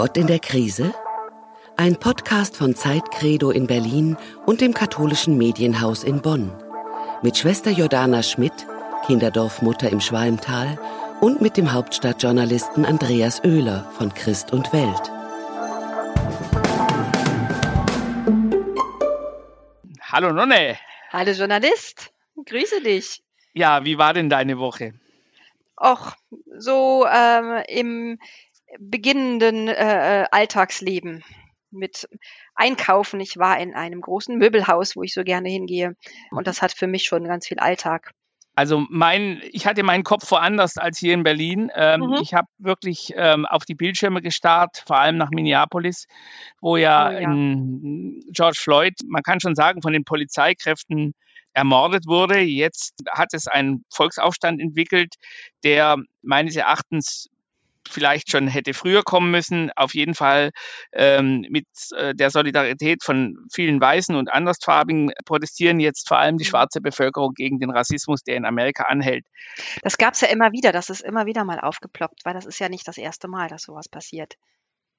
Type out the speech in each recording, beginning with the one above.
Gott in der Krise? Ein Podcast von Zeitcredo in Berlin und dem katholischen Medienhaus in Bonn. Mit Schwester Jordana Schmidt, Kinderdorfmutter im Schwalmtal und mit dem Hauptstadtjournalisten Andreas Oehler von Christ und Welt. Hallo Nonne. Hallo Journalist, grüße dich. Ja, wie war denn deine Woche? Och, so ähm, im beginnenden äh, äh, Alltagsleben mit Einkaufen. Ich war in einem großen Möbelhaus, wo ich so gerne hingehe. Und das hat für mich schon ganz viel Alltag. Also mein, ich hatte meinen Kopf woanders als hier in Berlin. Ähm, mhm. Ich habe wirklich ähm, auf die Bildschirme gestarrt, vor allem nach Minneapolis, wo ja, oh, ja. George Floyd, man kann schon sagen, von den Polizeikräften ermordet wurde. Jetzt hat es einen Volksaufstand entwickelt, der meines Erachtens vielleicht schon hätte früher kommen müssen. Auf jeden Fall ähm, mit äh, der Solidarität von vielen Weißen und Andersfarbigen protestieren jetzt vor allem die mhm. schwarze Bevölkerung gegen den Rassismus, der in Amerika anhält. Das gab es ja immer wieder, das ist immer wieder mal aufgeploppt, weil das ist ja nicht das erste Mal, dass sowas passiert.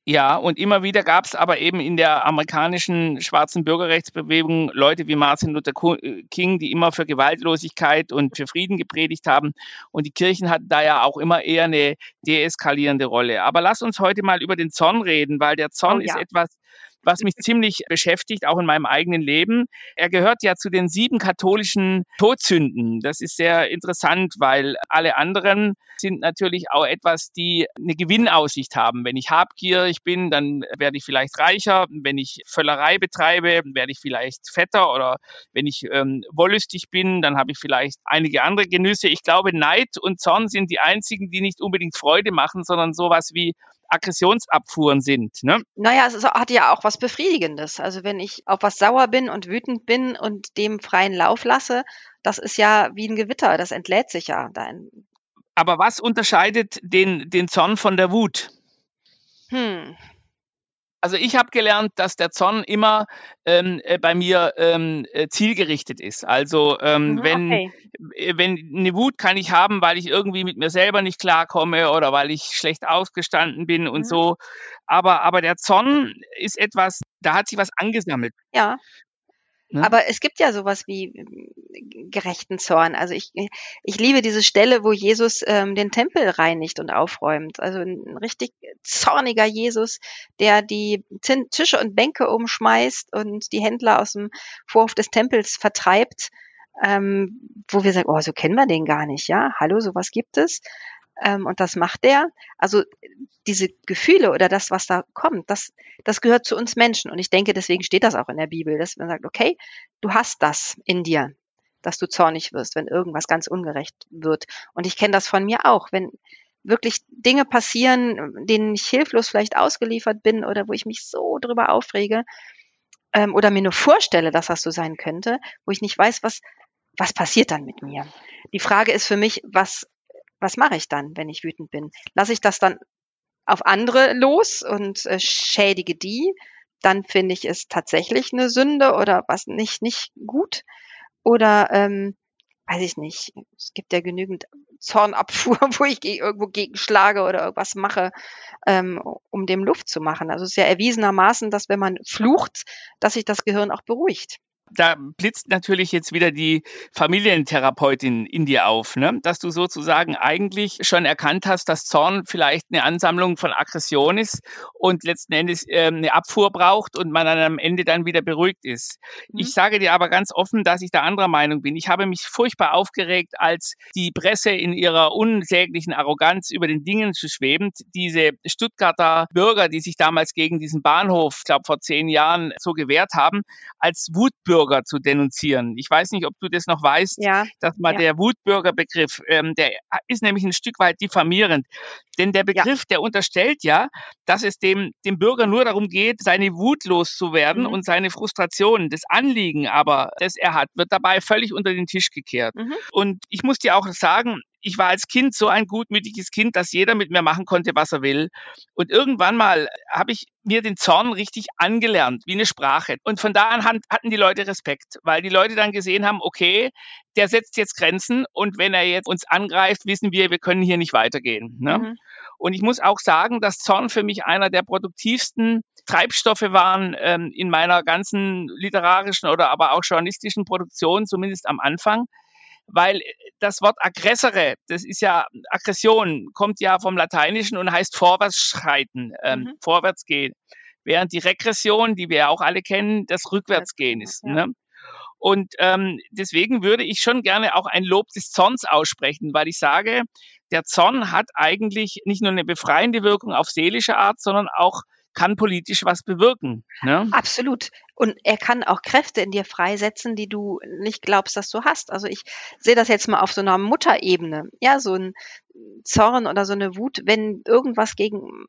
Ja, und immer wieder gab es aber eben in der amerikanischen schwarzen Bürgerrechtsbewegung Leute wie Martin Luther äh, King, die immer für Gewaltlosigkeit und für Frieden gepredigt haben. Und die Kirchen hatten da ja auch immer eher eine deeskalierende Rolle. Aber lass uns heute mal über den Zorn reden, weil der Zorn oh, ja. ist etwas, was mich ziemlich beschäftigt, auch in meinem eigenen Leben. Er gehört ja zu den sieben katholischen Todsünden. Das ist sehr interessant, weil alle anderen sind natürlich auch etwas, die eine Gewinnaussicht haben. Wenn ich habgierig bin, dann werde ich vielleicht reicher. Wenn ich Völlerei betreibe, werde ich vielleicht fetter. Oder wenn ich ähm, wollüstig bin, dann habe ich vielleicht einige andere Genüsse. Ich glaube, Neid und Zorn sind die einzigen, die nicht unbedingt Freude machen, sondern sowas wie Aggressionsabfuhren sind. Ne? Naja, es hat ja auch was Befriedigendes. Also wenn ich auf was sauer bin und wütend bin und dem freien Lauf lasse, das ist ja wie ein Gewitter, das entlädt sich ja. Aber was unterscheidet den, den Zorn von der Wut? Hm, also ich habe gelernt, dass der Zorn immer ähm, äh, bei mir ähm, äh, zielgerichtet ist. Also ähm, mhm, wenn, okay. Äh, wenn eine Wut kann ich haben, weil ich irgendwie mit mir selber nicht klarkomme oder weil ich schlecht ausgestanden bin und mhm. so. Aber, aber der Zorn ist etwas, da hat sich was angesammelt. Ja. Ne? Aber es gibt ja sowas wie gerechten Zorn. Also ich, ich liebe diese Stelle, wo Jesus ähm, den Tempel reinigt und aufräumt. Also ein richtig zorniger Jesus, der die Tische und Bänke umschmeißt und die Händler aus dem Vorhof des Tempels vertreibt. Ähm, wo wir sagen, oh, so kennen wir den gar nicht, ja? Hallo, sowas gibt es. Ähm, und das macht der. Also diese Gefühle oder das, was da kommt, das, das gehört zu uns Menschen. Und ich denke, deswegen steht das auch in der Bibel, dass man sagt, okay, du hast das in dir, dass du zornig wirst, wenn irgendwas ganz ungerecht wird. Und ich kenne das von mir auch, wenn wirklich Dinge passieren, denen ich hilflos vielleicht ausgeliefert bin oder wo ich mich so drüber aufrege ähm, oder mir nur vorstelle, dass das so sein könnte, wo ich nicht weiß, was, was passiert dann mit mir. Die Frage ist für mich, was was mache ich dann, wenn ich wütend bin? Lasse ich das dann auf andere los und äh, schädige die? Dann finde ich es tatsächlich eine Sünde oder was nicht, nicht gut. Oder ähm, weiß ich nicht, es gibt ja genügend Zornabfuhr, wo ich irgendwo gegenschlage oder irgendwas mache, ähm, um dem Luft zu machen. Also es ist ja erwiesenermaßen, dass wenn man flucht, dass sich das Gehirn auch beruhigt da blitzt natürlich jetzt wieder die Familientherapeutin in dir auf, ne? dass du sozusagen eigentlich schon erkannt hast, dass Zorn vielleicht eine Ansammlung von Aggression ist und letzten Endes äh, eine Abfuhr braucht und man dann am Ende dann wieder beruhigt ist. Mhm. Ich sage dir aber ganz offen, dass ich da anderer Meinung bin. Ich habe mich furchtbar aufgeregt, als die Presse in ihrer unsäglichen Arroganz über den Dingen zu schwebend, diese Stuttgarter Bürger, die sich damals gegen diesen Bahnhof, ich glaube vor zehn Jahren so gewehrt haben, als Wutbürger Wutbürger zu denunzieren. Ich weiß nicht, ob du das noch weißt, ja. dass mal ja. der Wutbürgerbegriff, ähm, der ist nämlich ein Stück weit diffamierend. Denn der Begriff, ja. der unterstellt ja, dass es dem, dem Bürger nur darum geht, seine Wut loszuwerden mhm. und seine Frustrationen. Das Anliegen aber, das er hat, wird dabei völlig unter den Tisch gekehrt. Mhm. Und ich muss dir auch sagen, ich war als Kind so ein gutmütiges Kind, dass jeder mit mir machen konnte, was er will. Und irgendwann mal habe ich mir den Zorn richtig angelernt, wie eine Sprache. Und von da an hatten die Leute Respekt, weil die Leute dann gesehen haben, okay, der setzt jetzt Grenzen und wenn er jetzt uns angreift, wissen wir, wir können hier nicht weitergehen. Ne? Mhm. Und ich muss auch sagen, dass Zorn für mich einer der produktivsten Treibstoffe waren ähm, in meiner ganzen literarischen oder aber auch journalistischen Produktion, zumindest am Anfang weil das Wort aggressere, das ist ja Aggression, kommt ja vom Lateinischen und heißt vorwärts schreiten, ähm, mhm. vorwärts gehen. Während die Regression, die wir ja auch alle kennen, das Rückwärtsgehen ist. Ja. Ne? Und ähm, deswegen würde ich schon gerne auch ein Lob des Zorns aussprechen, weil ich sage, der Zorn hat eigentlich nicht nur eine befreiende Wirkung auf seelische Art, sondern auch kann politisch was bewirken. Ne? Absolut. Und er kann auch Kräfte in dir freisetzen, die du nicht glaubst, dass du hast. Also ich sehe das jetzt mal auf so einer Mutterebene. Ja, so ein Zorn oder so eine Wut, wenn irgendwas gegen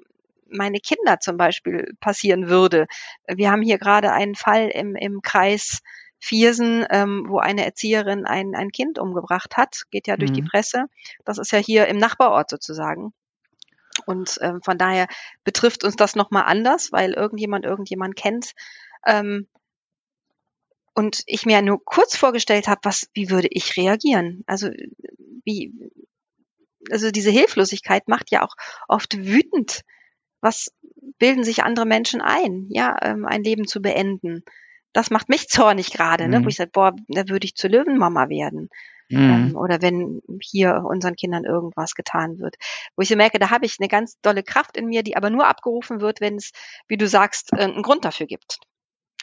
meine Kinder zum Beispiel passieren würde. Wir haben hier gerade einen Fall im, im Kreis Viersen, ähm, wo eine Erzieherin ein, ein Kind umgebracht hat, geht ja durch mhm. die Presse. Das ist ja hier im Nachbarort sozusagen. Und ähm, von daher betrifft uns das nochmal anders, weil irgendjemand irgendjemand kennt. Ähm, und ich mir nur kurz vorgestellt habe, was, wie würde ich reagieren? Also wie, also diese Hilflosigkeit macht ja auch oft wütend. Was bilden sich andere Menschen ein, ja, ähm, ein Leben zu beenden? das macht mich zornig gerade, ne? Mhm. wo ich sage, boah, da würde ich zur Löwenmama werden. Mhm. Ähm, oder wenn hier unseren Kindern irgendwas getan wird. Wo ich so merke, da habe ich eine ganz dolle Kraft in mir, die aber nur abgerufen wird, wenn es, wie du sagst, einen Grund dafür gibt.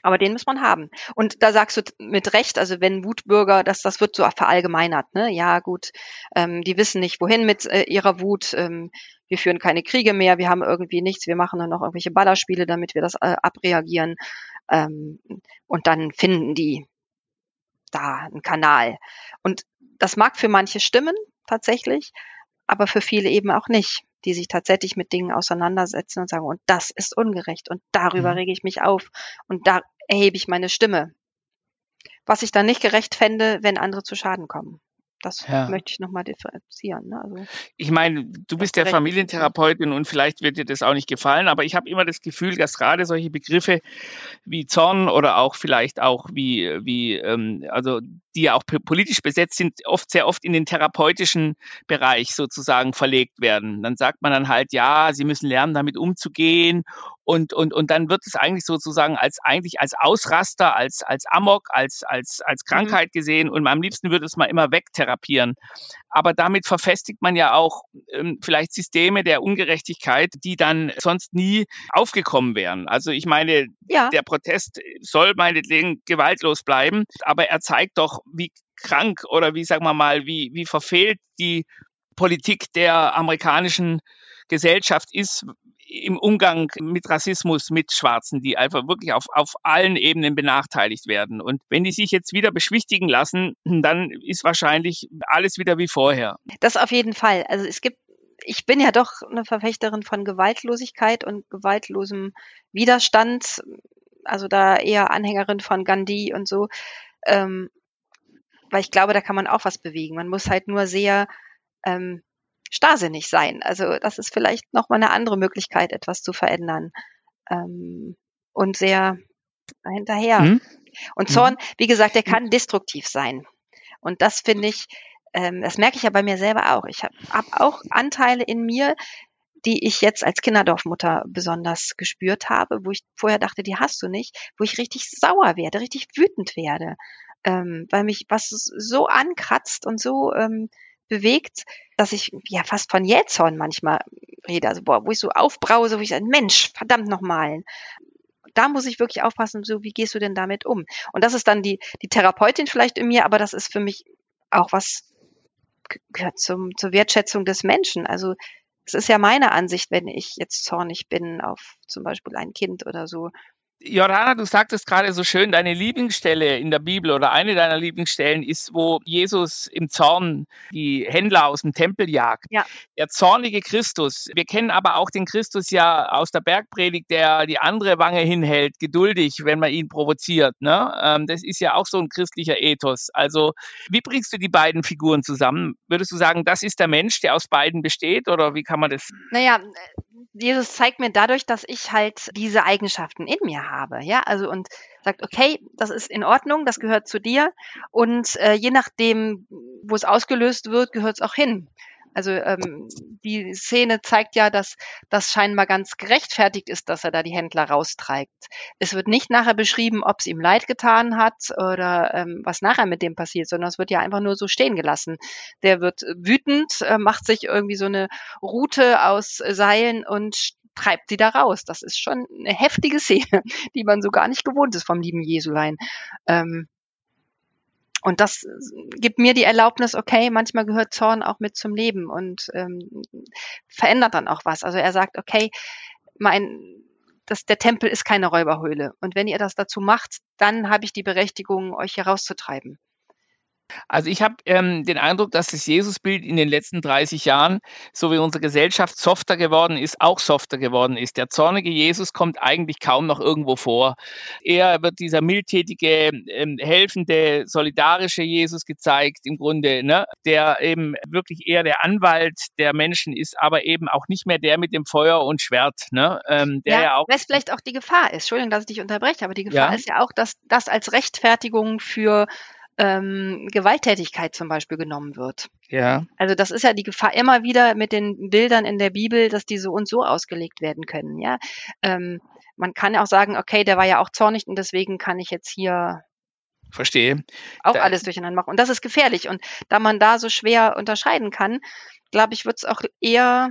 Aber den muss man haben. Und da sagst du mit Recht, also wenn Wutbürger, das, das wird so verallgemeinert, ne? Ja, gut, ähm, die wissen nicht, wohin mit äh, ihrer Wut. Ähm, wir führen keine Kriege mehr, wir haben irgendwie nichts, wir machen nur noch irgendwelche Ballerspiele, damit wir das äh, abreagieren. Ähm, und dann finden die da einen Kanal. Und das mag für manche stimmen, tatsächlich, aber für viele eben auch nicht, die sich tatsächlich mit Dingen auseinandersetzen und sagen, und das ist ungerecht und darüber mhm. rege ich mich auf und da erhebe ich meine Stimme. Was ich dann nicht gerecht fände, wenn andere zu Schaden kommen. Das ja. möchte ich nochmal differenzieren. Ne? Also, ich meine, du bist ja Familientherapeutin und vielleicht wird dir das auch nicht gefallen, aber ich habe immer das Gefühl, dass gerade solche Begriffe wie Zorn oder auch vielleicht auch wie, wie ähm, also die ja auch politisch besetzt sind, oft sehr oft in den therapeutischen Bereich sozusagen verlegt werden. Dann sagt man dann halt, ja, sie müssen lernen, damit umzugehen und, und, und dann wird es eigentlich sozusagen als eigentlich als Ausraster, als, als Amok, als, als, als mhm. Krankheit gesehen und am liebsten würde es mal immer wegtherapieren. Aber damit verfestigt man ja auch ähm, vielleicht Systeme der Ungerechtigkeit, die dann sonst nie aufgekommen wären. Also ich meine, ja. der Protest soll meinetwegen gewaltlos bleiben, aber er zeigt doch, wie krank oder wie, sagen wir mal, wie, wie verfehlt die Politik der amerikanischen Gesellschaft ist, im Umgang mit Rassismus, mit Schwarzen, die einfach wirklich auf, auf allen Ebenen benachteiligt werden. Und wenn die sich jetzt wieder beschwichtigen lassen, dann ist wahrscheinlich alles wieder wie vorher. Das auf jeden Fall. Also es gibt ich bin ja doch eine Verfechterin von Gewaltlosigkeit und gewaltlosem Widerstand, also da eher Anhängerin von Gandhi und so, ähm, weil ich glaube, da kann man auch was bewegen. Man muss halt nur sehr ähm, starrsinnig sein. Also das ist vielleicht nochmal eine andere Möglichkeit, etwas zu verändern. Ähm, und sehr hinterher. Mhm. Und Zorn, mhm. wie gesagt, der kann destruktiv sein. Und das finde ich, ähm, das merke ich ja bei mir selber auch. Ich habe hab auch Anteile in mir, die ich jetzt als Kinderdorfmutter besonders gespürt habe, wo ich vorher dachte, die hast du nicht, wo ich richtig sauer werde, richtig wütend werde, ähm, weil mich was so ankratzt und so ähm, bewegt, dass ich ja fast von Jähzorn manchmal rede. Also boah, wo ich so aufbrause, wo ich sage, Mensch, verdammt nochmal. Da muss ich wirklich aufpassen, so wie gehst du denn damit um? Und das ist dann die, die Therapeutin vielleicht in mir, aber das ist für mich auch was gehört zum, zur Wertschätzung des Menschen. Also es ist ja meine Ansicht, wenn ich jetzt zornig bin auf zum Beispiel ein Kind oder so, Jordana, du sagtest gerade so schön, deine Lieblingsstelle in der Bibel oder eine deiner Lieblingsstellen ist, wo Jesus im Zorn die Händler aus dem Tempel jagt. Ja. Der zornige Christus. Wir kennen aber auch den Christus ja aus der Bergpredigt, der die andere Wange hinhält, geduldig, wenn man ihn provoziert. Ne? Ähm, das ist ja auch so ein christlicher Ethos. Also, wie bringst du die beiden Figuren zusammen? Würdest du sagen, das ist der Mensch, der aus beiden besteht oder wie kann man das? Naja, Jesus zeigt mir dadurch, dass ich halt diese Eigenschaften in mir habe, ja, also und sagt, okay, das ist in Ordnung, das gehört zu dir und äh, je nachdem, wo es ausgelöst wird, gehört es auch hin. Also ähm, die Szene zeigt ja, dass das scheinbar ganz gerechtfertigt ist, dass er da die Händler raustreibt. Es wird nicht nachher beschrieben, ob es ihm leid getan hat oder ähm, was nachher mit dem passiert, sondern es wird ja einfach nur so stehen gelassen. Der wird wütend, äh, macht sich irgendwie so eine Route aus Seilen und treibt sie da raus. Das ist schon eine heftige Szene, die man so gar nicht gewohnt ist vom lieben Jesulein. Ähm, und das gibt mir die Erlaubnis, okay, manchmal gehört Zorn auch mit zum Leben und ähm, verändert dann auch was. Also er sagt, okay, mein, das, der Tempel ist keine Räuberhöhle. Und wenn ihr das dazu macht, dann habe ich die Berechtigung, euch hier rauszutreiben. Also ich habe ähm, den Eindruck, dass das Jesusbild in den letzten 30 Jahren, so wie unsere Gesellschaft softer geworden ist, auch softer geworden ist. Der zornige Jesus kommt eigentlich kaum noch irgendwo vor. Er wird dieser mildtätige, ähm, helfende, solidarische Jesus gezeigt, im Grunde, ne? der eben wirklich eher der Anwalt der Menschen ist, aber eben auch nicht mehr der mit dem Feuer und Schwert. Ne? Ähm, der ja, ja auch was vielleicht auch die Gefahr ist. Entschuldigung, dass ich dich unterbreche, aber die Gefahr ja. ist ja auch, dass das als Rechtfertigung für ähm, Gewalttätigkeit zum Beispiel genommen wird. Ja. Also das ist ja die Gefahr immer wieder mit den Bildern in der Bibel, dass die so und so ausgelegt werden können. Ja, ähm, man kann ja auch sagen, okay, der war ja auch zornig und deswegen kann ich jetzt hier Verstehe. Auch da, alles durcheinander machen. Und das ist gefährlich. Und da man da so schwer unterscheiden kann, glaube ich, wird es auch eher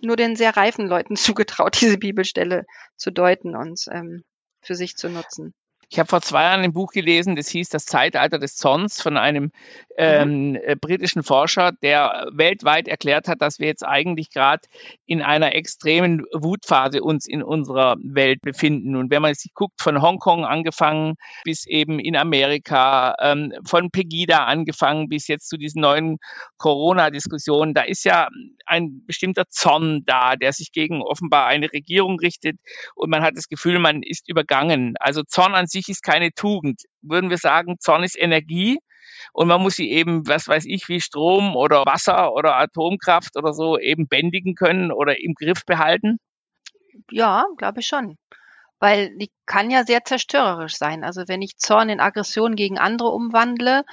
nur den sehr reifen Leuten zugetraut, diese Bibelstelle zu deuten und ähm, für sich zu nutzen. Ich habe vor zwei Jahren ein Buch gelesen, das hieß Das Zeitalter des Zorns von einem ähm, mhm. äh, britischen Forscher, der weltweit erklärt hat, dass wir jetzt eigentlich gerade in einer extremen Wutphase uns in unserer Welt befinden. Und wenn man sich guckt, von Hongkong angefangen bis eben in Amerika, ähm, von Pegida angefangen bis jetzt zu diesen neuen Corona-Diskussionen, da ist ja ein bestimmter Zorn da, der sich gegen offenbar eine Regierung richtet und man hat das Gefühl, man ist übergangen. Also Zorn an sich sich ist keine Tugend. Würden wir sagen, Zorn ist Energie und man muss sie eben, was weiß ich, wie Strom oder Wasser oder Atomkraft oder so eben bändigen können oder im Griff behalten? Ja, glaube ich schon. Weil die kann ja sehr zerstörerisch sein. Also wenn ich Zorn in Aggression gegen andere umwandle,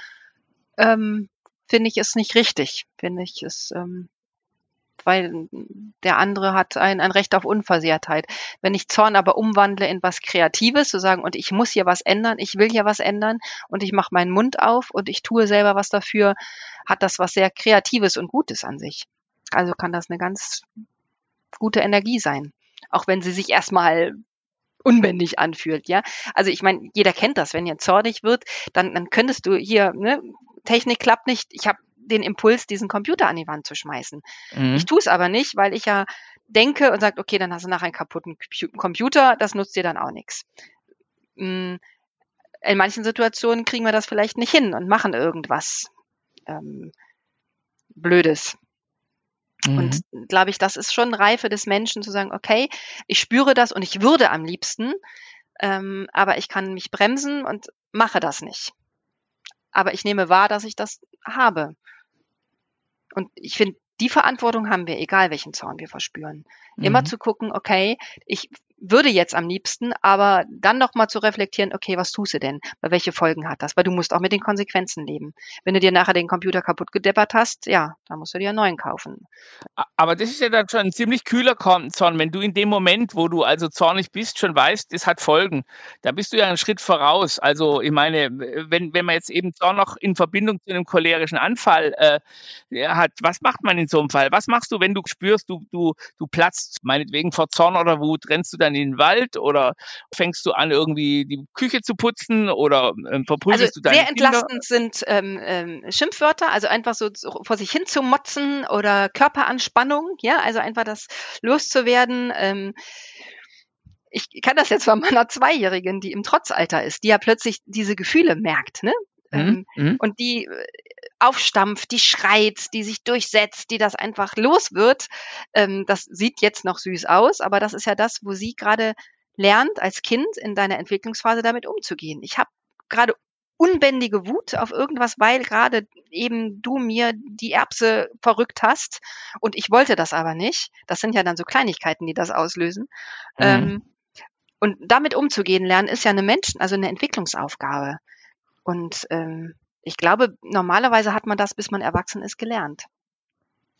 ähm, finde ich es nicht richtig. Finde ich es ähm, weil der andere hat ein, ein Recht auf Unversehrtheit. Wenn ich Zorn aber umwandle in was Kreatives, zu sagen, und ich muss hier was ändern, ich will hier was ändern und ich mache meinen Mund auf und ich tue selber was dafür, hat das was sehr Kreatives und Gutes an sich. Also kann das eine ganz gute Energie sein. Auch wenn sie sich erstmal unbändig anfühlt, ja. Also ich meine, jeder kennt das, wenn ihr zornig wird, dann, dann könntest du hier, ne, Technik klappt nicht, ich habe den Impuls, diesen Computer an die Wand zu schmeißen. Mhm. Ich tue es aber nicht, weil ich ja denke und sage, okay, dann hast du nachher einen kaputten Computer, das nutzt dir dann auch nichts. Mm, in manchen Situationen kriegen wir das vielleicht nicht hin und machen irgendwas ähm, Blödes. Mhm. Und glaube ich, das ist schon Reife des Menschen zu sagen, okay, ich spüre das und ich würde am liebsten, ähm, aber ich kann mich bremsen und mache das nicht. Aber ich nehme wahr, dass ich das habe. Und ich finde, die Verantwortung haben wir, egal welchen Zorn wir verspüren. Mhm. Immer zu gucken, okay, ich würde jetzt am liebsten, aber dann noch mal zu reflektieren, okay, was tust du denn? Welche Folgen hat das? Weil du musst auch mit den Konsequenzen leben. Wenn du dir nachher den Computer kaputt gedeppert hast, ja, dann musst du dir einen neuen kaufen. Aber das ist ja dann schon ein ziemlich kühler Zorn, wenn du in dem Moment, wo du also zornig bist, schon weißt, das hat Folgen. Da bist du ja einen Schritt voraus. Also ich meine, wenn, wenn man jetzt eben Zorn noch in Verbindung zu einem cholerischen Anfall äh, hat, was macht man in so einem Fall? Was machst du, wenn du spürst, du, du, du platzt meinetwegen vor Zorn oder Wut, rennst du dann in den Wald oder fängst du an, irgendwie die Küche zu putzen oder ähm, verprügelst also du deine Sehr entlastend sind ähm, ähm, Schimpfwörter, also einfach so, so vor sich hin zu motzen oder Körperanspannung, ja, also einfach das loszuwerden. Ähm, ich kann das jetzt von meiner Zweijährigen, die im Trotzalter ist, die ja plötzlich diese Gefühle merkt, ne? Mhm. Ähm, mhm. Und die aufstampft, die schreit, die sich durchsetzt, die das einfach los wird. Ähm, das sieht jetzt noch süß aus, aber das ist ja das, wo sie gerade lernt, als Kind in deiner Entwicklungsphase damit umzugehen. Ich habe gerade unbändige Wut auf irgendwas, weil gerade eben du mir die Erbse verrückt hast und ich wollte das aber nicht. Das sind ja dann so Kleinigkeiten, die das auslösen. Mhm. Ähm, und damit umzugehen lernen ist ja eine Menschen, also eine Entwicklungsaufgabe. Und ähm, ich glaube, normalerweise hat man das, bis man erwachsen ist, gelernt.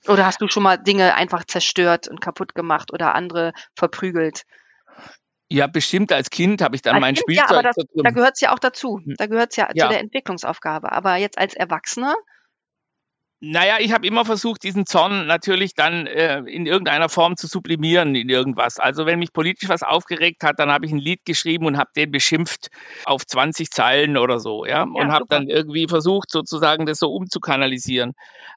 Oder hast du schon mal Dinge einfach zerstört und kaputt gemacht oder andere verprügelt? Ja, bestimmt als Kind habe ich dann als mein kind, Spielzeug. Ja, aber das, da gehört es ja auch dazu. Hm. Da gehört es ja, ja, zu der Entwicklungsaufgabe. Aber jetzt als Erwachsener naja, ich habe immer versucht, diesen Zorn natürlich dann äh, in irgendeiner Form zu sublimieren in irgendwas. Also wenn mich politisch was aufgeregt hat, dann habe ich ein Lied geschrieben und habe den beschimpft auf 20 Zeilen oder so, ja, und ja, habe dann irgendwie versucht, sozusagen das so umzukanalisieren.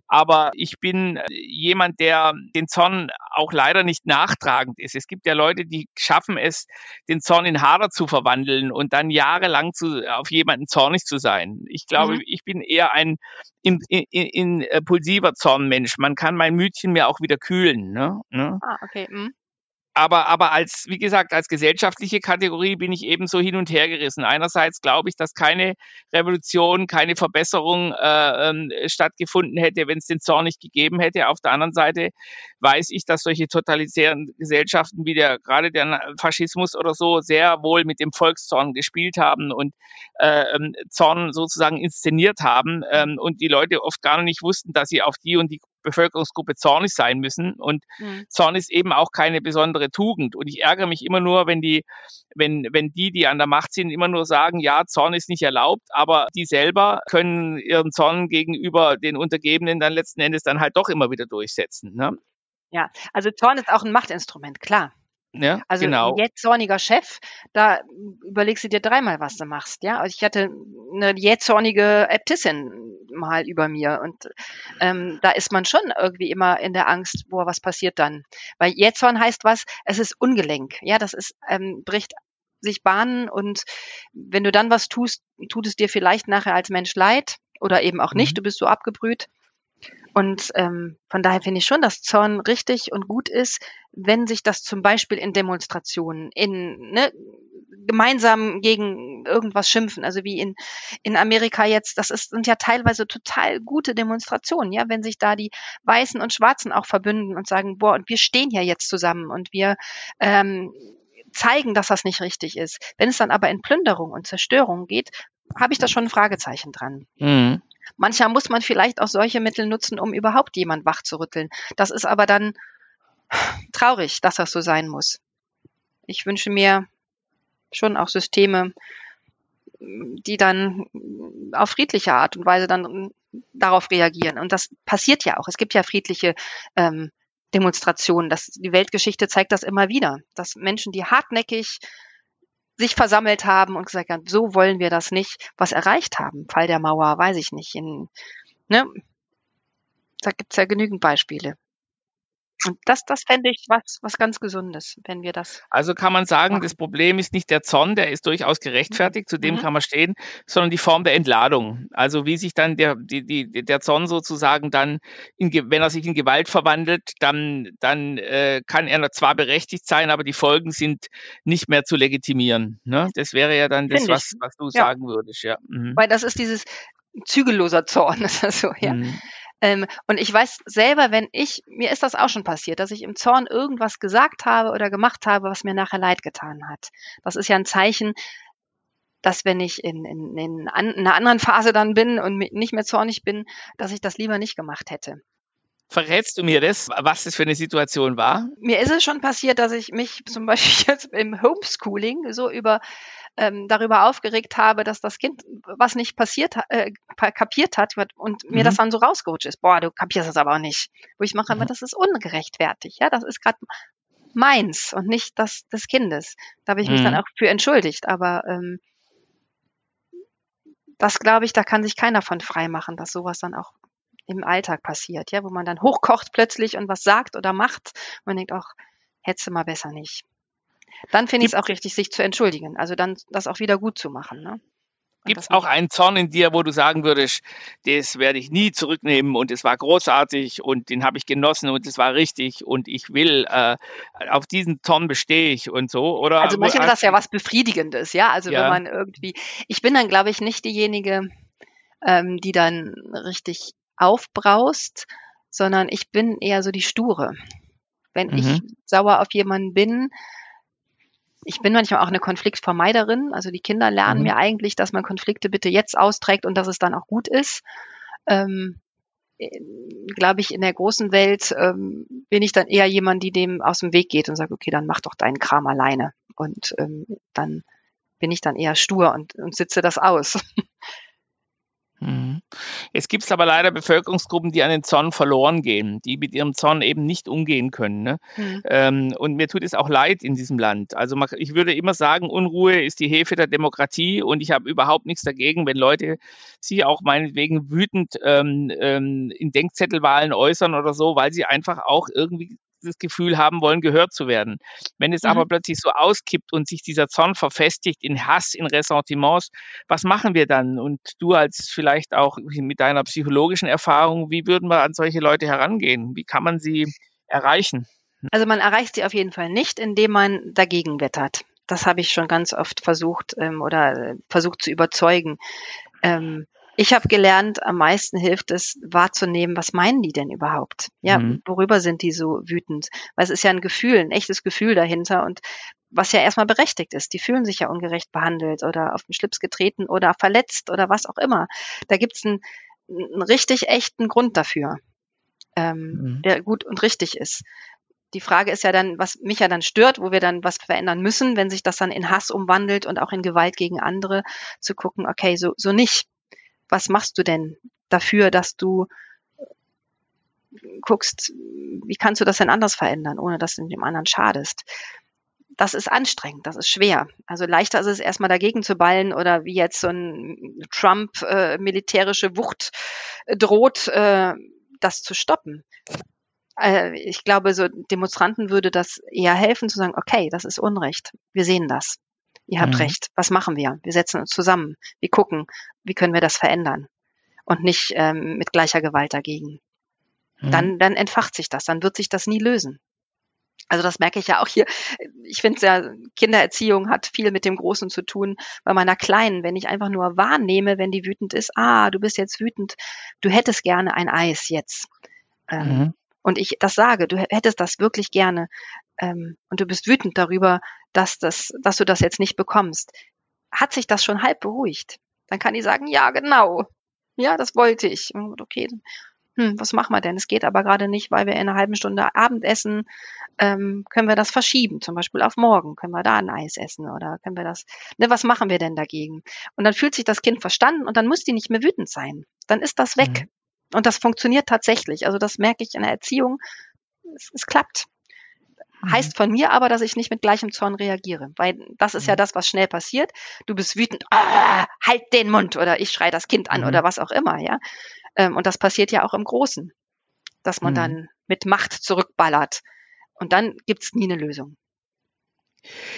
Aber ich bin jemand, der den Zorn auch leider nicht nachtragend ist. Es gibt ja Leute, die schaffen es, den Zorn in Hader zu verwandeln und dann jahrelang zu, auf jemanden zornig zu sein. Ich glaube, mhm. ich bin eher ein in, in, in impulsiver Zornmensch. Man kann mein Mütchen mir auch wieder kühlen. Ne? ne? Ah, okay. Mhm aber, aber als, wie gesagt, als gesellschaftliche Kategorie bin ich eben so hin und her gerissen. Einerseits glaube ich, dass keine Revolution, keine Verbesserung äh, ähm, stattgefunden hätte, wenn es den Zorn nicht gegeben hätte. Auf der anderen Seite weiß ich, dass solche totalitären Gesellschaften wie der, gerade der Faschismus oder so sehr wohl mit dem Volkszorn gespielt haben und äh, ähm, Zorn sozusagen inszeniert haben ähm, und die Leute oft gar nicht wussten, dass sie auf die und die Bevölkerungsgruppe zornig sein müssen. Und mhm. Zorn ist eben auch keine besondere Tugend. Und ich ärgere mich immer nur, wenn die, wenn, wenn die, die an der Macht sind, immer nur sagen, ja, Zorn ist nicht erlaubt, aber die selber können ihren Zorn gegenüber den Untergebenen dann letzten Endes dann halt doch immer wieder durchsetzen. Ne? Ja, also Zorn ist auch ein Machtinstrument, klar. Ja, also genau. ein jähzorniger Chef, da überlegst du dir dreimal, was du machst. Ja, also ich hatte eine jähzornige Äbtissin mal über mir und ähm, da ist man schon irgendwie immer in der Angst, boah, was passiert dann? Weil Jähzorn heißt was, es ist ungelenk. Ja, das ist ähm, bricht sich Bahnen und wenn du dann was tust, tut es dir vielleicht nachher als Mensch leid oder eben auch nicht. Mhm. Du bist so abgebrüht. Und ähm, von daher finde ich schon, dass Zorn richtig und gut ist, wenn sich das zum Beispiel in Demonstrationen, in ne, gemeinsam gegen irgendwas schimpfen, also wie in, in Amerika jetzt, das ist, sind ja teilweise total gute Demonstrationen, ja, wenn sich da die Weißen und Schwarzen auch verbünden und sagen, boah, und wir stehen ja jetzt zusammen und wir ähm, zeigen, dass das nicht richtig ist. Wenn es dann aber in Plünderung und Zerstörung geht, habe ich da schon ein Fragezeichen dran. Mhm. Manchmal muss man vielleicht auch solche Mittel nutzen, um überhaupt jemand wach zu rütteln. Das ist aber dann traurig, dass das so sein muss. Ich wünsche mir schon auch Systeme, die dann auf friedliche Art und Weise dann darauf reagieren. Und das passiert ja auch. Es gibt ja friedliche ähm, Demonstrationen. Das, die Weltgeschichte zeigt das immer wieder, dass Menschen, die hartnäckig sich versammelt haben und gesagt haben, so wollen wir das nicht, was erreicht haben. Fall der Mauer, weiß ich nicht. In, ne? Da gibt's ja genügend Beispiele. Und das, das fände ich was, was ganz Gesundes, wenn wir das. Also kann man sagen, machen. das Problem ist nicht der Zorn, der ist durchaus gerechtfertigt, zu dem mhm. kann man stehen, sondern die Form der Entladung. Also wie sich dann der, die, die, der Zorn sozusagen dann, in, wenn er sich in Gewalt verwandelt, dann, dann äh, kann er zwar berechtigt sein, aber die Folgen sind nicht mehr zu legitimieren. Ne? Das wäre ja dann das, was, was du ja. sagen würdest, ja. Mhm. Weil das ist dieses zügelloser Zorn, ist das so, ja. Mhm. Ähm, und ich weiß selber, wenn ich, mir ist das auch schon passiert, dass ich im Zorn irgendwas gesagt habe oder gemacht habe, was mir nachher leid getan hat. Das ist ja ein Zeichen, dass wenn ich in, in, in, an, in einer anderen Phase dann bin und nicht mehr zornig bin, dass ich das lieber nicht gemacht hätte. Verrätst du mir das, was das für eine Situation war? Mir ist es schon passiert, dass ich mich zum Beispiel jetzt im Homeschooling so über ähm, darüber aufgeregt habe, dass das Kind was nicht passiert äh, kapiert hat und mir mhm. das dann so rausgerutscht ist. Boah, du kapierst das aber auch nicht. Wo ich mache, mhm. aber das ist ungerechtfertigt. Ja, das ist gerade meins und nicht das des Kindes. Da habe ich mich mhm. dann auch für entschuldigt. Aber ähm, das glaube ich, da kann sich keiner von frei machen, dass sowas dann auch im Alltag passiert, ja, wo man dann hochkocht plötzlich und was sagt oder macht. Man denkt auch, hättest du mal besser nicht. Dann finde ich es auch richtig, sich zu entschuldigen. Also dann das auch wieder gut zu machen. Ne? Gibt es auch einen Zorn in dir, wo du sagen würdest, das werde ich nie zurücknehmen und es war großartig und den habe ich genossen und es war richtig und ich will, äh, auf diesen Zorn bestehe ich und so, oder? Also manchmal ist das ja was Befriedigendes, ja. Also ja. wenn man irgendwie, ich bin dann, glaube ich, nicht diejenige, ähm, die dann richtig aufbraust, sondern ich bin eher so die Sture. Wenn mhm. ich sauer auf jemanden bin, ich bin manchmal auch eine Konfliktvermeiderin. Also die Kinder lernen mhm. mir eigentlich, dass man Konflikte bitte jetzt austrägt und dass es dann auch gut ist. Ähm, glaube ich, in der großen Welt ähm, bin ich dann eher jemand, die dem aus dem Weg geht und sagt, okay, dann mach doch deinen Kram alleine. Und ähm, dann bin ich dann eher stur und, und sitze das aus. Mhm. Es gibt aber leider Bevölkerungsgruppen, die an den Zorn verloren gehen, die mit ihrem Zorn eben nicht umgehen können. Ne? Mhm. Ähm, und mir tut es auch leid in diesem Land. Also ich würde immer sagen, Unruhe ist die Hefe der Demokratie und ich habe überhaupt nichts dagegen, wenn Leute sich auch meinetwegen wütend ähm, ähm, in Denkzettelwahlen äußern oder so, weil sie einfach auch irgendwie das Gefühl haben wollen, gehört zu werden. Wenn es mhm. aber plötzlich so auskippt und sich dieser Zorn verfestigt in Hass, in Ressentiments, was machen wir dann? Und du als vielleicht auch mit deiner psychologischen Erfahrung, wie würden wir an solche Leute herangehen? Wie kann man sie erreichen? Also man erreicht sie auf jeden Fall nicht, indem man dagegen wettert. Das habe ich schon ganz oft versucht ähm, oder äh, versucht zu überzeugen. Ähm, ich habe gelernt, am meisten hilft es wahrzunehmen, was meinen die denn überhaupt? Ja, mhm. worüber sind die so wütend? Weil es ist ja ein Gefühl, ein echtes Gefühl dahinter und was ja erstmal berechtigt ist. Die fühlen sich ja ungerecht behandelt oder auf den Schlips getreten oder verletzt oder was auch immer. Da gibt's einen, einen richtig echten Grund dafür, ähm, mhm. der gut und richtig ist. Die Frage ist ja dann, was mich ja dann stört, wo wir dann was verändern müssen, wenn sich das dann in Hass umwandelt und auch in Gewalt gegen andere, zu gucken, okay, so, so nicht was machst du denn dafür, dass du guckst, wie kannst du das denn anders verändern, ohne dass du dem anderen schadest? Das ist anstrengend, das ist schwer. Also leichter ist es erstmal dagegen zu ballen oder wie jetzt so ein Trump äh, militärische Wucht droht, äh, das zu stoppen. Äh, ich glaube, so Demonstranten würde das eher helfen zu sagen, okay, das ist Unrecht. Wir sehen das ihr habt mhm. recht, was machen wir? Wir setzen uns zusammen, wir gucken, wie können wir das verändern und nicht ähm, mit gleicher Gewalt dagegen. Mhm. Dann, dann entfacht sich das, dann wird sich das nie lösen. Also das merke ich ja auch hier. Ich finde ja, Kindererziehung hat viel mit dem Großen zu tun. Bei meiner Kleinen, wenn ich einfach nur wahrnehme, wenn die wütend ist, ah, du bist jetzt wütend, du hättest gerne ein Eis jetzt. Ähm, mhm. Und ich das sage, du hättest das wirklich gerne, ähm, und du bist wütend darüber, dass, das, dass du das jetzt nicht bekommst, hat sich das schon halb beruhigt. Dann kann die sagen, ja, genau. Ja, das wollte ich. Okay, hm, was machen wir denn? Es geht aber gerade nicht, weil wir in einer halben Stunde Abendessen, ähm, können wir das verschieben, zum Beispiel auf morgen, können wir da ein Eis essen oder können wir das, ne, was machen wir denn dagegen? Und dann fühlt sich das Kind verstanden und dann muss die nicht mehr wütend sein. Dann ist das weg. Mhm. Und das funktioniert tatsächlich. Also das merke ich in der Erziehung. Es, es klappt. Mhm. Heißt von mir aber, dass ich nicht mit gleichem Zorn reagiere, weil das ist mhm. ja das, was schnell passiert. Du bist wütend, ah, halt den Mund oder ich schreie das Kind an mhm. oder was auch immer, ja. Ähm, und das passiert ja auch im Großen, dass man mhm. dann mit Macht zurückballert. Und dann gibt's nie eine Lösung.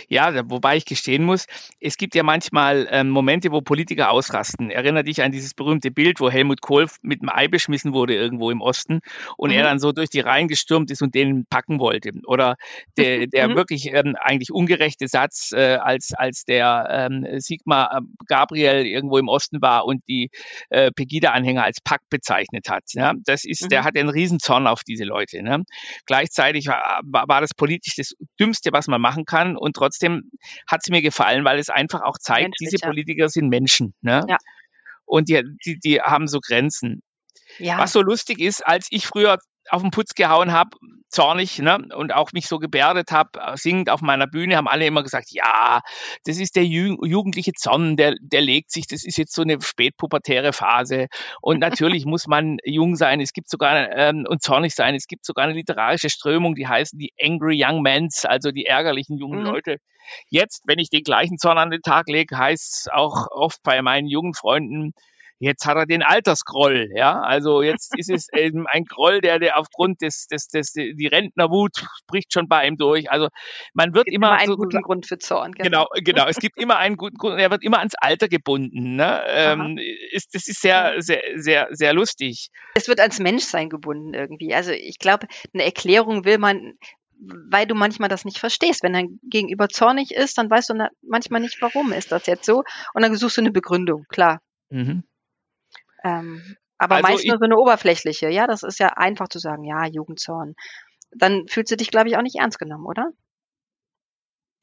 Ja, wobei ich gestehen muss, es gibt ja manchmal ähm, Momente, wo Politiker ausrasten. Erinnere dich an dieses berühmte Bild, wo Helmut Kohl mit dem Ei beschmissen wurde irgendwo im Osten und mhm. er dann so durch die Reihen gestürmt ist und den packen wollte. Oder der, der mhm. wirklich ähm, eigentlich ungerechte Satz, äh, als, als der ähm, Sigmar äh, Gabriel irgendwo im Osten war und die äh, Pegida-Anhänger als Pack bezeichnet hat. Ja? Das ist, mhm. der hat einen Riesenzorn auf diese Leute. Ne? Gleichzeitig war, war das politisch das Dümmste, was man machen kann und trotzdem hat es mir gefallen, weil es einfach auch zeigt, Menschlich, diese Politiker sind Menschen. Ne? Ja. Und die, die, die haben so Grenzen. Ja. Was so lustig ist, als ich früher auf den Putz gehauen habe, zornig, ne, und auch mich so gebärdet habe, äh, singend auf meiner Bühne, haben alle immer gesagt, ja, das ist der Ju jugendliche Zorn, der, der legt sich, das ist jetzt so eine spätpubertäre Phase. Und natürlich muss man jung sein, es gibt sogar, ähm, und zornig sein, es gibt sogar eine literarische Strömung, die heißt die Angry Young Mens, also die ärgerlichen jungen mhm. Leute. Jetzt, wenn ich den gleichen Zorn an den Tag lege, heißt es auch oft bei meinen jungen Freunden, Jetzt hat er den Altersgroll, ja. Also jetzt ist es eben ein Groll, der, der aufgrund des, des, des, die Rentnerwut spricht schon bei ihm durch. Also man wird immer, immer einen so, guten Grund für Zorn. Genau, genau. Es gibt immer einen guten Grund. Er wird immer ans Alter gebunden. Ne? Ähm, ist, das ist sehr, sehr, sehr, sehr lustig. Es wird ans Menschsein gebunden irgendwie. Also ich glaube, eine Erklärung will man weil du manchmal das nicht verstehst. Wenn dein Gegenüber zornig ist, dann weißt du manchmal nicht, warum ist das jetzt so. Und dann suchst du eine Begründung, klar. Mhm. Ähm, aber also meist nur so eine oberflächliche. Ja, das ist ja einfach zu sagen, ja, Jugendzorn. Dann fühlst du dich, glaube ich, auch nicht ernst genommen, oder?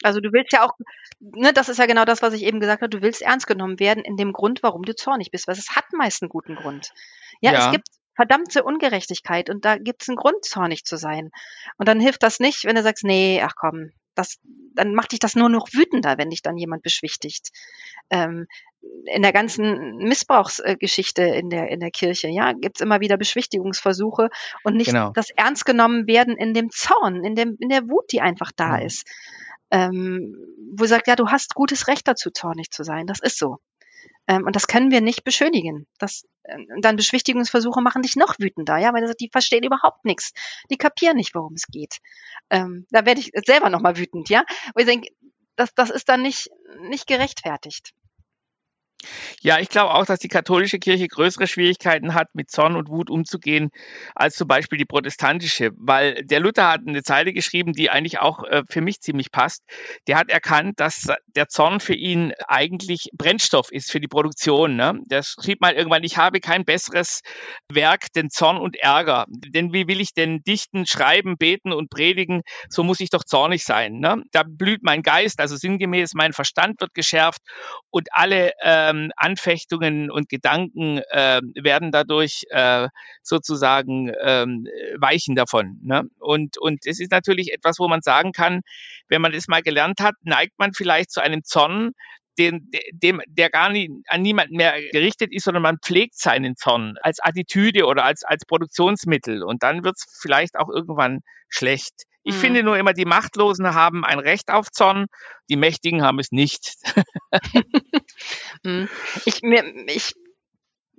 Also du willst ja auch, ne, das ist ja genau das, was ich eben gesagt habe, du willst ernst genommen werden in dem Grund, warum du zornig bist, weil es hat meist einen guten Grund. Ja, ja. es gibt verdammte Ungerechtigkeit und da gibt's einen Grund, zornig zu sein. Und dann hilft das nicht, wenn du sagst, nee, ach komm, das, dann macht dich das nur noch wütender, wenn dich dann jemand beschwichtigt. Ähm, in der ganzen Missbrauchsgeschichte in der, in der Kirche, ja, gibt's immer wieder Beschwichtigungsversuche und nicht genau. das ernst genommen werden in dem Zorn, in dem, in der Wut, die einfach da mhm. ist. Ähm, wo sagt, ja, du hast gutes Recht dazu, zornig zu sein. Das ist so. Ähm, und das können wir nicht beschönigen. Das, äh, dann Beschwichtigungsversuche machen dich noch wütender, ja, weil die verstehen überhaupt nichts. Die kapieren nicht, worum es geht. Ähm, da werde ich selber nochmal wütend, ja. Und ich denke, das, das ist dann nicht, nicht gerechtfertigt. Ja, ich glaube auch, dass die katholische Kirche größere Schwierigkeiten hat, mit Zorn und Wut umzugehen, als zum Beispiel die protestantische. Weil der Luther hat eine Zeile geschrieben, die eigentlich auch äh, für mich ziemlich passt. Der hat erkannt, dass der Zorn für ihn eigentlich Brennstoff ist für die Produktion. Ne? Der schrieb mal irgendwann, ich habe kein besseres Werk, denn Zorn und Ärger. Denn wie will ich denn dichten, schreiben, beten und predigen? So muss ich doch zornig sein. Ne? Da blüht mein Geist, also sinngemäß mein Verstand wird geschärft und alle ähm, ähm, Anfechtungen und Gedanken äh, werden dadurch äh, sozusagen ähm, weichen davon. Ne? Und, und es ist natürlich etwas, wo man sagen kann, wenn man es mal gelernt hat, neigt man vielleicht zu einem Zorn, den, dem, der gar nie, an niemanden mehr gerichtet ist, sondern man pflegt seinen Zorn als Attitüde oder als, als Produktionsmittel. Und dann wird es vielleicht auch irgendwann schlecht. Ich mhm. finde nur immer, die Machtlosen haben ein Recht auf Zorn, die Mächtigen haben es nicht. Mhm. ich, mir, ich,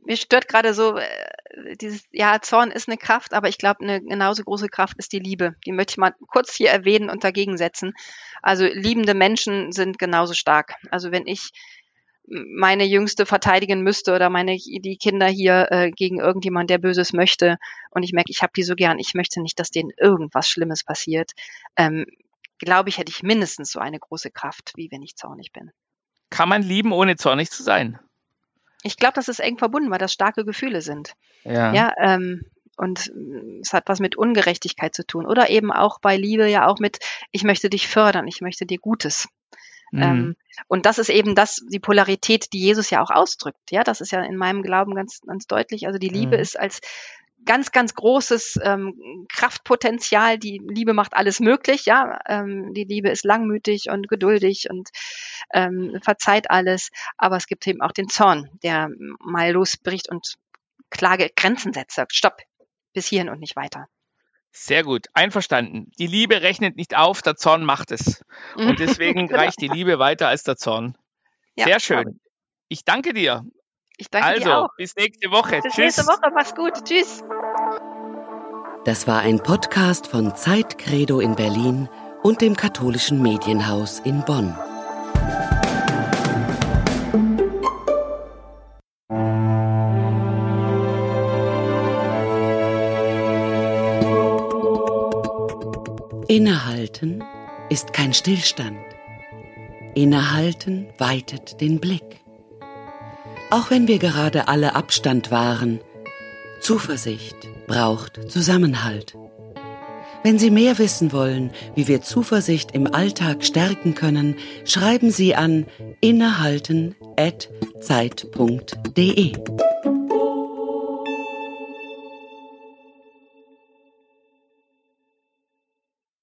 mir stört gerade so, äh, dieses, ja, Zorn ist eine Kraft, aber ich glaube, eine genauso große Kraft ist die Liebe. Die möchte ich mal kurz hier erwähnen und dagegen setzen. Also liebende Menschen sind genauso stark. Also wenn ich meine Jüngste verteidigen müsste oder meine die Kinder hier äh, gegen irgendjemand, der Böses möchte und ich merke, ich habe die so gern, ich möchte nicht, dass denen irgendwas Schlimmes passiert, ähm, glaube ich, hätte ich mindestens so eine große Kraft, wie wenn ich zornig bin. Kann man lieben, ohne zornig zu sein? Ich glaube, das ist eng verbunden, weil das starke Gefühle sind. Ja. ja ähm, und es hat was mit Ungerechtigkeit zu tun. Oder eben auch bei Liebe ja auch mit, ich möchte dich fördern, ich möchte dir Gutes. Mhm. Ähm, und das ist eben das, die Polarität, die Jesus ja auch ausdrückt. Ja, das ist ja in meinem Glauben ganz, ganz deutlich. Also die Liebe mhm. ist als ganz, ganz großes ähm, Kraftpotenzial. Die Liebe macht alles möglich, ja. Ähm, die Liebe ist langmütig und geduldig und ähm, verzeiht alles. Aber es gibt eben auch den Zorn, der mal losbricht und klare Grenzen setzt, sagt, stopp, bis hierhin und nicht weiter. Sehr gut, einverstanden. Die Liebe rechnet nicht auf, der Zorn macht es. Und deswegen genau. reicht die Liebe weiter als der Zorn. Sehr ja, schön. Ich danke dir. Ich danke also, dir auch. bis nächste Woche. Bis Tschüss. nächste Woche. Mach's gut. Tschüss. Das war ein Podcast von Zeitcredo in Berlin und dem katholischen Medienhaus in Bonn. Innehalten ist kein Stillstand. Innehalten weitet den Blick. Auch wenn wir gerade alle Abstand wahren, Zuversicht braucht Zusammenhalt. Wenn Sie mehr wissen wollen, wie wir Zuversicht im Alltag stärken können, schreiben Sie an innehalten.zeit.de.